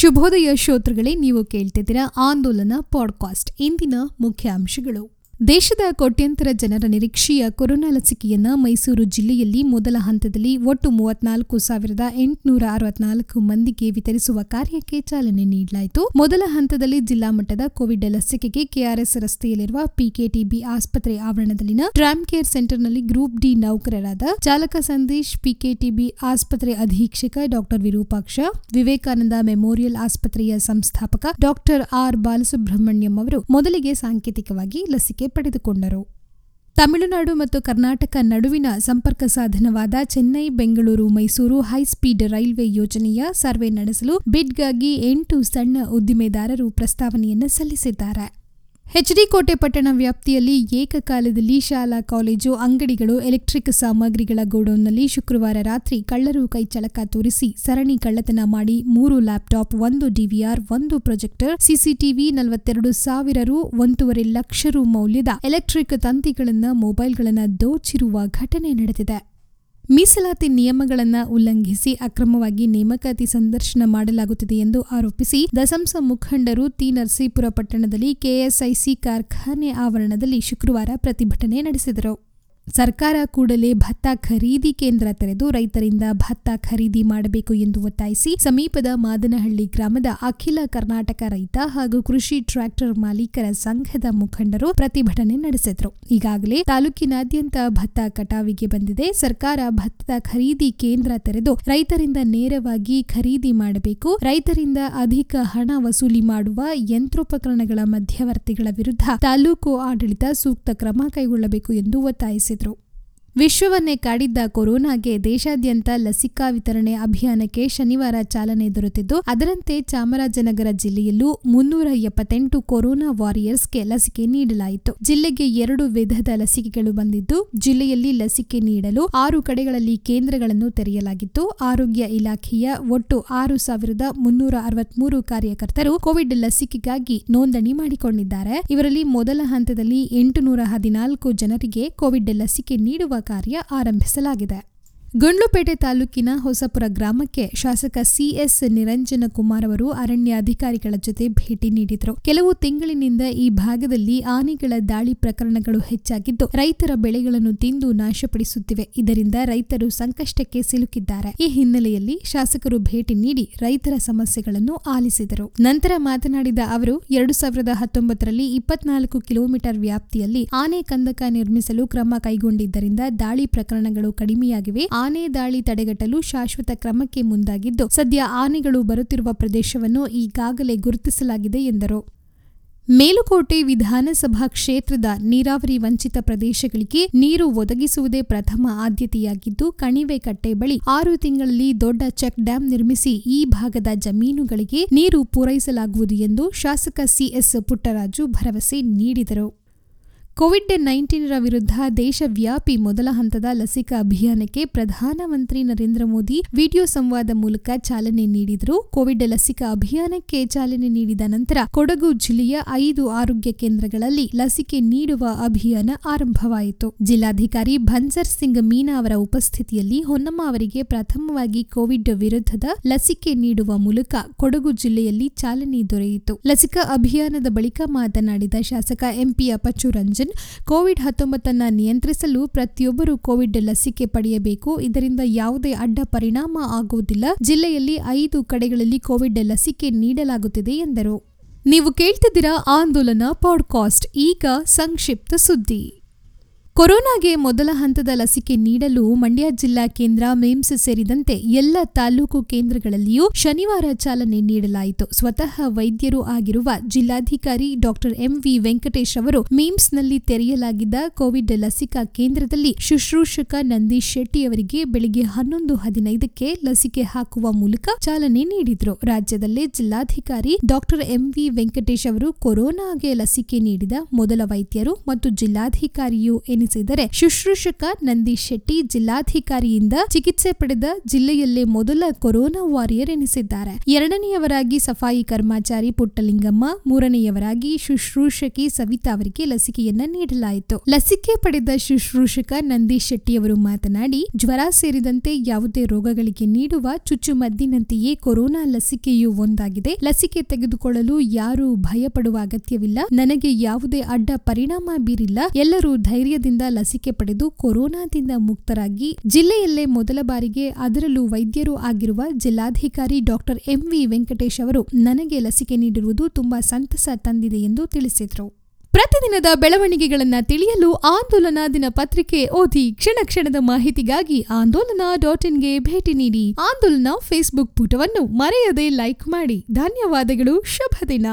ಶುಭೋದಯ ಶ್ರೋತೃಗಳೇ ನೀವು ಕೇಳ್ತಿದ್ದೀರಾ ಆಂದೋಲನ ಪಾಡ್ಕಾಸ್ಟ್ ಇಂದಿನ ಮುಖ್ಯಾಂಶಗಳು. ದೇಶದ ಕೋಟ್ಯಂತರ ಜನರ ನಿರೀಕ್ಷೆಯ ಕೊರೋನಾ ಲಸಿಕೆಯನ್ನ ಮೈಸೂರು ಜಿಲ್ಲೆಯಲ್ಲಿ ಮೊದಲ ಹಂತದಲ್ಲಿ ಒಟ್ಟು ಮೂವತ್ನಾಲ್ಕು ಸಾವಿರದ ಎಂಟುನೂರ ಅರವತ್ನಾಲ್ಕು ಮಂದಿಗೆ ವಿತರಿಸುವ ಕಾರ್ಯಕ್ಕೆ ಚಾಲನೆ ನೀಡಲಾಯಿತು. ಮೊದಲ ಹಂತದಲ್ಲಿ ಜಿಲ್ಲಾ ಮಟ್ಟದ ಕೋವಿಡ್ ಲಸಿಕೆಗೆ ಕೆಆರ್ಎಸ್ ರಸ್ತೆಯಲ್ಲಿರುವ ಪಿಕೆಟಿಬಿ ಆಸ್ಪತ್ರೆ ಆವರಣದಲ್ಲಿನ ಟ್ರಾಮ್ ಕೇರ್ ಸೆಂಟರ್ನಲ್ಲಿ ಗ್ರೂಪ್ ಡಿ ನೌಕರರಾದ ಚಾಲಕ ಸಂದೇಶ್, ಪಿಕೆಟಿಬಿ ಆಸ್ಪತ್ರೆ ಅಧೀಕ್ಷಕ ಡಾಕ್ಟರ್ ವಿರೂಪಾಕ್ಷ, ವಿವೇಕಾನಂದ ಮೆಮೋರಿಯಲ್ ಆಸ್ಪತ್ರೆಯ ಸಂಸ್ಥಾಪಕ ಡಾಕ್ಟರ್ ಆರ್ ಬಾಲಸುಬ್ರಹ್ಮಣ್ಯಂ ಅವರು ಮೊದಲಿಗೆ ಸಾಂಕೇತಿಕವಾಗಿ ಲಸಿಕೆ ಪಡೆದುಕೊಂಡರು. ತಮಿಳುನಾಡು ಮತ್ತು ಕರ್ನಾಟಕ ನಡುವಿನ ಸಂಪರ್ಕ ಸಾಧನವಾದ Chennai, Bengaluru, Mysuru high speed railway ಯೋಜನೆಯ ಸರ್ವೆ ನಡೆಸಲು ಬಿಡ್ಗಾಗಿ ಎಂಟು ಸಣ್ಣ ಉದ್ದಿಮೆದಾರರು ಪ್ರಸ್ತಾವನೆಯನ್ನು ಸಲ್ಲಿಸಿದ್ದಾರೆ. ಎಚ್ಡಿ ಕೋಟೆ ಪಟ್ಟಣ ವ್ಯಾಪ್ತಿಯಲ್ಲಿ ಏಕಕಾಲದಲ್ಲಿ ಶಾಲಾ, ಕಾಲೇಜು, ಅಂಗಡಿಗಳು, ಎಲೆಕ್ಟ್ರಿಕ್ ಸಾಮಗ್ರಿಗಳ ಗೋಡೌನ್ನಲ್ಲಿ ಶುಕ್ರವಾರ ರಾತ್ರಿ ಕಳ್ಳರು ಕೈಚಳಕ ತೋರಿಸಿ ಸರಣಿ ಕಳ್ಳತನ ಮಾಡಿ ಮೂರು ಲ್ಯಾಪ್ಟಾಪ್, ಒಂದು ಡಿವಿಆರ್, ಒಂದು ಪ್ರೊಜೆಕ್ಟರ್, ಸಿಸಿಟಿವಿ ನಲವತ್ತೆರಡು ಸಾವಿರ ರು ಒಂದೂವರೆ ಲಕ್ಷ ರು ಮೌಲ್ಯದ ಎಲೆಕ್ಟ್ರಿಕ್ ತಂತಿಗಳನ್ನು ಮೊಬೈಲ್ಗಳನ್ನು ದೋಚಿರುವ ಘಟನೆ ನಡೆದಿದೆ. ಮೀಸಲಾತಿ ನಿಯಮಗಳನ್ನು ಉಲ್ಲಂಘಿಸಿ ಅಕ್ರಮವಾಗಿ ನೇಮಕಾತಿ ಸಂದರ್ಶನ ಮಾಡಲಾಗುತ್ತಿದೆ ಎಂದು ಆರೋಪಿಸಿ ದಸಂಸ ಮುಖಂಡರು ತಿ ನರಸೀಪುರ ಪಟ್ಟಣದಲ್ಲಿ ಕೆಎಸ್ಐಸಿ ಕಾರ್ಖಾನೆ ಆವರಣದಲ್ಲಿ ಶುಕ್ರವಾರ ಪ್ರತಿಭಟನೆ ನಡೆಸಿದರು. ಸರ್ಕಾರ ಕೂಡಲೇ ಭತ್ತ ಖರೀದಿ ಕೇಂದ್ರ ತೆರೆದು ರೈತರಿಂದ ಭತ್ತ ಖರೀದಿ ಮಾಡಬೇಕು ಎಂದು ಒತ್ತಾಯಿಸಿ ಸಮೀಪದ ಮಾದನಹಳ್ಳಿ ಗ್ರಾಮದ ಅಖಿಲ ಕರ್ನಾಟಕ ರೈತ ಹಾಗೂ ಕೃಷಿ ಟ್ರ್ಯಾಕ್ಟರ್ ಮಾಲೀಕರ ಸಂಘದ ಮುಖಂಡರು ಪ್ರತಿಭಟನೆ ನಡೆಸಿದರು. ಈಗಾಗಲೇ ತಾಲೂಕಿನಾದ್ಯಂತ ಭತ್ತ ಕಟಾವಿಗೆ ಬಂದಿದೆ. ಸರ್ಕಾರ ಭತ್ತದ ಖರೀದಿ ಕೇಂದ್ರ ತೆರೆದು ರೈತರಿಂದ ನೇರವಾಗಿ ಖರೀದಿ ಮಾಡಬೇಕು. ರೈತರಿಂದ ಅಧಿಕ ಹಣ ವಸೂಲಿ ಮಾಡುವ ಯಂತ್ರೋಪಕರಣಗಳ ಮಧ್ಯವರ್ತಿಗಳ ವಿರುದ್ಧ ತಾಲೂಕು ಆಡಳಿತ ಸೂಕ್ತ ಕ್ರಮ ಕೈಗೊಳ್ಳಬೇಕು ಎಂದು ಒತ್ತಾಯಿಸಿದರು. árbitro ವಿಶ್ವವನ್ನೇ ಕಾಡಿದ್ದ ಕೊರೋನಾಗೆ ದೇಶಾದ್ಯಂತ ಲಸಿಕಾ ವಿತರಣೆ ಅಭಿಯಾನಕ್ಕೆ ಶನಿವಾರ ಚಾಲನೆ ದೊರೆತಿದ್ದು, ಅದರಂತೆ ಚಾಮರಾಜನಗರ ಜಿಲ್ಲೆಯಲ್ಲೂ ಮುನ್ನೂರ ಎಪ್ಪತ್ತೆಂಟು ಕೊರೋನಾ ವಾರಿಯರ್ಸ್ಗೆ ಲಸಿಕೆ ನೀಡಲಾಯಿತು. ಜಿಲ್ಲೆಗೆ ಎರಡು ವಿಧದ ಲಸಿಕೆಗಳು ಬಂದಿದ್ದು, ಜಿಲ್ಲೆಯಲ್ಲಿ ಲಸಿಕೆ ನೀಡಲು ಆರು ಕಡೆಗಳಲ್ಲಿ ಕೇಂದ್ರಗಳನ್ನು ತೆರೆಯಲಾಗಿತ್ತು. ಆರೋಗ್ಯ ಇಲಾಖೆಯ ಒಟ್ಟು ಆರು ಸಾವಿರದ ಮುನ್ನೂರ ಅರವತ್ಮೂರು ಕಾರ್ಯಕರ್ತರು ಕೋವಿಡ್ ಲಸಿಕೆಗಾಗಿ ನೋಂದಣಿ ಮಾಡಿಕೊಂಡಿದ್ದಾರೆ. ಇವರಲ್ಲಿ ಮೊದಲ ಹಂತದಲ್ಲಿ ಎಂಟುನೂರ ಹದಿನಾಲ್ಕು ಜನರಿಗೆ ಕೋವಿಡ್ ಲಸಿಕೆ ನೀಡುವ ಕಾರ್ಯ ಆರಂಭಿಸಲಾಗಿದೆ. ಗುಂಡ್ಲುಪೇಟೆ ತಾಲೂಕಿನ ಹೊಸಪುರ ಗ್ರಾಮಕ್ಕೆ ಶಾಸಕ ಸಿಎಸ್ ನಿರಂಜನ ಕುಮಾರ್ ಅವರು ಅರಣ್ಯ ಅಧಿಕಾರಿಗಳ ಜೊತೆ ಭೇಟಿ ನೀಡಿದರು. ಕೆಲವು ತಿಂಗಳಿನಿಂದ ಈ ಭಾಗದಲ್ಲಿ ಆನೆಗಳ ದಾಳಿ ಪ್ರಕರಣಗಳು ಹೆಚ್ಚಾಗಿದ್ದು, ರೈತರ ಬೆಳೆಗಳನ್ನು ತಿಂದು ನಾಶಪಡಿಸುತ್ತಿವೆ. ಇದರಿಂದ ರೈತರು ಸಂಕಷ್ಟಕ್ಕೆ ಸಿಲುಕಿದ್ದಾರೆ. ಈ ಹಿನ್ನೆಲೆಯಲ್ಲಿ ಶಾಸಕರು ಭೇಟಿ ನೀಡಿ ರೈತರ ಸಮಸ್ಯೆಗಳನ್ನು ಆಲಿಸಿದರು. ನಂತರ ಮಾತನಾಡಿದ ಅವರು, ಎರಡು ಸಾವಿರದ ಹತ್ತೊಂಬತ್ತರಲ್ಲಿ ಇಪ್ಪತ್ನಾಲ್ಕು ಕಿಲೋಮೀಟರ್ ವ್ಯಾಪ್ತಿಯಲ್ಲಿ ಆನೆ ಕಂದಕ ನಿರ್ಮಿಸಲು ಕ್ರಮ ಕೈಗೊಂಡಿದ್ದರಿಂದ ದಾಳಿ ಪ್ರಕರಣಗಳು ಕಡಿಮೆಯಾಗಿವೆ. ಆನೆ ದಾಳಿ ತಡೆಗಟ್ಟಲು ಶಾಶ್ವತ ಕ್ರಮಕ್ಕೆ ಮುಂದಾಗಿದ್ದು, ಸದ್ಯ ಆನೆಗಳು ಬರುತ್ತಿರುವ ಪ್ರದೇಶವನ್ನು ಈಗಾಗಲೇ ಗುರುತಿಸಲಾಗಿದೆ ಎಂದರು. ಮೇಲುಕೋಟೆ ವಿಧಾನಸಭಾ ಕ್ಷೇತ್ರದ ನೀರಾವರಿ ವಂಚಿತ ಪ್ರದೇಶಗಳಿಗೆ ನೀರು ಒದಗಿಸುವುದೇ ಪ್ರಥಮ ಆದ್ಯತೆಯಾಗಿದ್ದು, ಕಣಿವೆ ಕಟ್ಟೆ ಬಳಿ ಆರು ತಿಂಗಳಲ್ಲಿ ದೊಡ್ಡ ಚೆಕ್ ಡ್ಯಾಂ ನಿರ್ಮಿಸಿ ಈ ಭಾಗದ ಜಮೀನುಗಳಿಗೆ ನೀರು ಪೂರೈಸಲಾಗುವುದು ಎಂದು ಶಾಸಕ ಸಿಎಸ್ ಪುಟ್ಟರಾಜು ಭರವಸೆ ನೀಡಿದರು. ಕೋವಿಡ್ ನೈನ್ಟೀನರ ವಿರುದ್ಧ ದೇಶವ್ಯಾಪಿ ಮೊದಲ ಹಂತದ ಲಸಿಕಾ ಅಭಿಯಾನಕ್ಕೆ ಪ್ರಧಾನಮಂತ್ರಿ ನರೇಂದ್ರ ಮೋದಿ ವಿಡಿಯೋ ಸಂವಾದ ಮೂಲಕ ಚಾಲನೆ ನೀಡಿದರು. ಕೋವಿಡ್ ಲಸಿಕಾ ಅಭಿಯಾನಕ್ಕೆ ಚಾಲನೆ ನೀಡಿದ ನಂತರ ಕೊಡಗು ಜಿಲ್ಲೆಯ ಐದು ಆರೋಗ್ಯ ಕೇಂದ್ರಗಳಲ್ಲಿ ಲಸಿಕೆ ನೀಡುವ ಅಭಿಯಾನ ಆರಂಭವಾಯಿತು. ಜಿಲ್ಲಾಧಿಕಾರಿ ಭನ್ಸರ್ ಸಿಂಗ್ ಮೀನಾ ಅವರ ಉಪಸ್ಥಿತಿಯಲ್ಲಿ ಹೊನ್ನಮ್ಮ ಅವರಿಗೆ ಪ್ರಥಮವಾಗಿ ಕೋವಿಡ್ ವಿರುದ್ಧದ ಲಸಿಕೆ ನೀಡುವ ಮೂಲಕ ಕೊಡಗು ಜಿಲ್ಲೆಯಲ್ಲಿ ಚಾಲನೆ ದೊರೆಯಿತು. ಲಸಿಕಾ ಅಭಿಯಾನದ ಬಳಿಕ ಮಾತನಾಡಿದ ಶಾಸಕ ಎಂಪಿ ರಂಜನ್ ಕೋವಿಡ್ ಹತ್ತೊಂಬತ್ತನ್ನು ನಿಯಂತ್ರಿಸಲು ಪ್ರತಿಯೊಬ್ಬರು ಕೋವಿಡ್ ಲಸಿಕೆ ಪಡೆಯಬೇಕು. ಇದರಿಂದ ಯಾವುದೇ ಅಡ್ಡ ಪರಿಣಾಮ ಆಗುವುದಿಲ್ಲ. ಜಿಲ್ಲೆಯಲ್ಲಿ ಐದು ಕಡೆಗಳಲ್ಲಿ ಕೋವಿಡ್ ಲಸಿಕೆ ನೀಡಲಾಗುತ್ತಿದೆ ಎಂದರು. ನೀವು ಕೇಳ್ತಿದ್ದೀರಾ ಆಂದೋಲನ ಪಾಡ್ಕಾಸ್ಟ್. ಈಗ ಸಂಕ್ಷಿಪ್ತ ಸುದ್ದಿ. ಕೊರೋನಾಗೆ ಮೊದಲ ಹಂತದ ಲಸಿಕೆ ನೀಡಲು ಮಂಡ್ಯ ಜಿಲ್ಲಾ ಕೇಂದ್ರ ಮೇಮ್ಸ್ ಸೇರಿದಂತೆ ಎಲ್ಲ ತಾಲೂಕು ಕೇಂದ್ರಗಳಲ್ಲಿಯೂ ಶನಿವಾರ ಚಾಲನೆ ನೀಡಲಾಯಿತು. ಸ್ವತಃ ವೈದ್ಯರು ಆಗಿರುವ ಜಿಲ್ಲಾಧಿಕಾರಿ ಡಾಕ್ಟರ್ ಎಂವಿ ವೆಂಕಟೇಶ್ ಅವರು ಮೇಮ್ಸ್ನಲ್ಲಿ ತೆರೆಯಲಾಗಿದ್ದ ಕೋವಿಡ್ ಲಸಿಕಾ ಕೇಂದ್ರದಲ್ಲಿ ಶುಶ್ರೂಷಕ ನಂದೀಶ್ ಶೆಟ್ಟಿ ಅವರಿಗೆ ಬೆಳಗ್ಗೆ ಹನ್ನೊಂದು ಹದಿನೈದಕ್ಕೆ ಲಸಿಕೆ ಹಾಕುವ ಮೂಲಕ ಚಾಲನೆ ನೀಡಿದರು. ರಾಜ್ಯದಲ್ಲೇ ಜಿಲ್ಲಾಧಿಕಾರಿ ಡಾಕ್ಟರ್ ಎಂವಿ ವೆಂಕಟೇಶ್ ಅವರು ಕೊರೋನಾಗೆ ಲಸಿಕೆ ನೀಡಿದ ಮೊದಲ ವೈದ್ಯರು ಮತ್ತು ಜಿಲ್ಲಾಧಿಕಾರಿಯೂ ಎನಿಸಿದರೆ ಶುಶ್ರೂಷಕ ನಂದೀಶ್ ಶೆಟ್ಟಿ ಜಿಲ್ಲಾಧಿಕಾರಿಯಿಂದ ಚಿಕಿತ್ಸೆ ಪಡೆದ ಜಿಲ್ಲೆಯಲ್ಲೇ ಮೊದಲ ಕೊರೋನಾ ವಾರಿಯರ್ ಎನಿಸಿದ್ದಾರೆ. ಎರಡನೆಯವರಾಗಿ ಸಫಾಯಿ ಕರ್ಮಚಾರಿ ಪುಟ್ಟಲಿಂಗಮ್ಮ, ಮೂರನೆಯವರಾಗಿ ಶುಶ್ರೂಷಕಿ ಸವಿತಾ ಅವರಿಗೆ ಲಸಿಕೆಯನ್ನ ನೀಡಲಾಯಿತು. ಲಸಿಕೆ ಪಡೆದ ಶುಶ್ರೂಷಕ ನಂದೀಶ್ ಶೆಟ್ಟಿಯವರು ಮಾತನಾಡಿ, ಜ್ವರ ಸೇರಿದಂತೆ ಯಾವುದೇ ರೋಗಗಳಿಗೆ ನೀಡುವ ಚುಚ್ಚುಮದ್ದಿನಂತೆಯೇ ಕೊರೋನಾ ಲಸಿಕೆಯೂ ಒಂದಾಗಿದೆ. ಲಸಿಕೆ ತೆಗೆದುಕೊಳ್ಳಲು ಯಾರೂ ಭಯಪಡುವ ಅಗತ್ಯವಿಲ್ಲ. ನನಗೆ ಯಾವುದೇ ಅಡ್ಡ ಪರಿಣಾಮ ಬೀರಿಲ್ಲ. ಎಲ್ಲರೂ ಧೈರ್ಯದಿಂದ ಲಸಿಕೆ ಪಡೆದು ಕೊರೋನಾದಿಂದ ಮುಕ್ತರಾಗಿ ಜಿಲ್ಲೆಯಲ್ಲೇ ಮೊದಲ ಬಾರಿಗೆ ಅದರಲ್ಲೂ ವೈದ್ಯರು ಆಗಿರುವ ಜಿಲ್ಲಾಧಿಕಾರಿ ಡಾಕ್ಟರ್ ಎಂವಿ ವೆಂಕಟೇಶ್ ಅವರು ನನಗೆ ಲಸಿಕೆ ನೀಡಿರುವುದು ತುಂಬಾ ಸಂತಸ ತಂದಿದೆ ಎಂದು ತಿಳಿಸಿದರು. ಪ್ರತಿದಿನದ ಬೆಳವಣಿಗೆಗಳನ್ನ ತಿಳಿಯಲು ಆಂದೋಲನ ದಿನಪತ್ರಿಕೆ ಓದಿ ಕ್ಷಣ ಕ್ಷಣದ ಮಾಹಿತಿಗಾಗಿ ಆಂದೋಲನ ಡಾಟ್ ಇನ್ಗೆ ಭೇಟಿ ನೀಡಿ ಆಂದೋಲನ ಫೇಸ್ಬುಕ್ ಪುಟವನ್ನು ಮರೆಯದೆ ಲೈಕ್ ಮಾಡಿ. ಧನ್ಯವಾದಗಳು. ಶುಭ ದಿನ.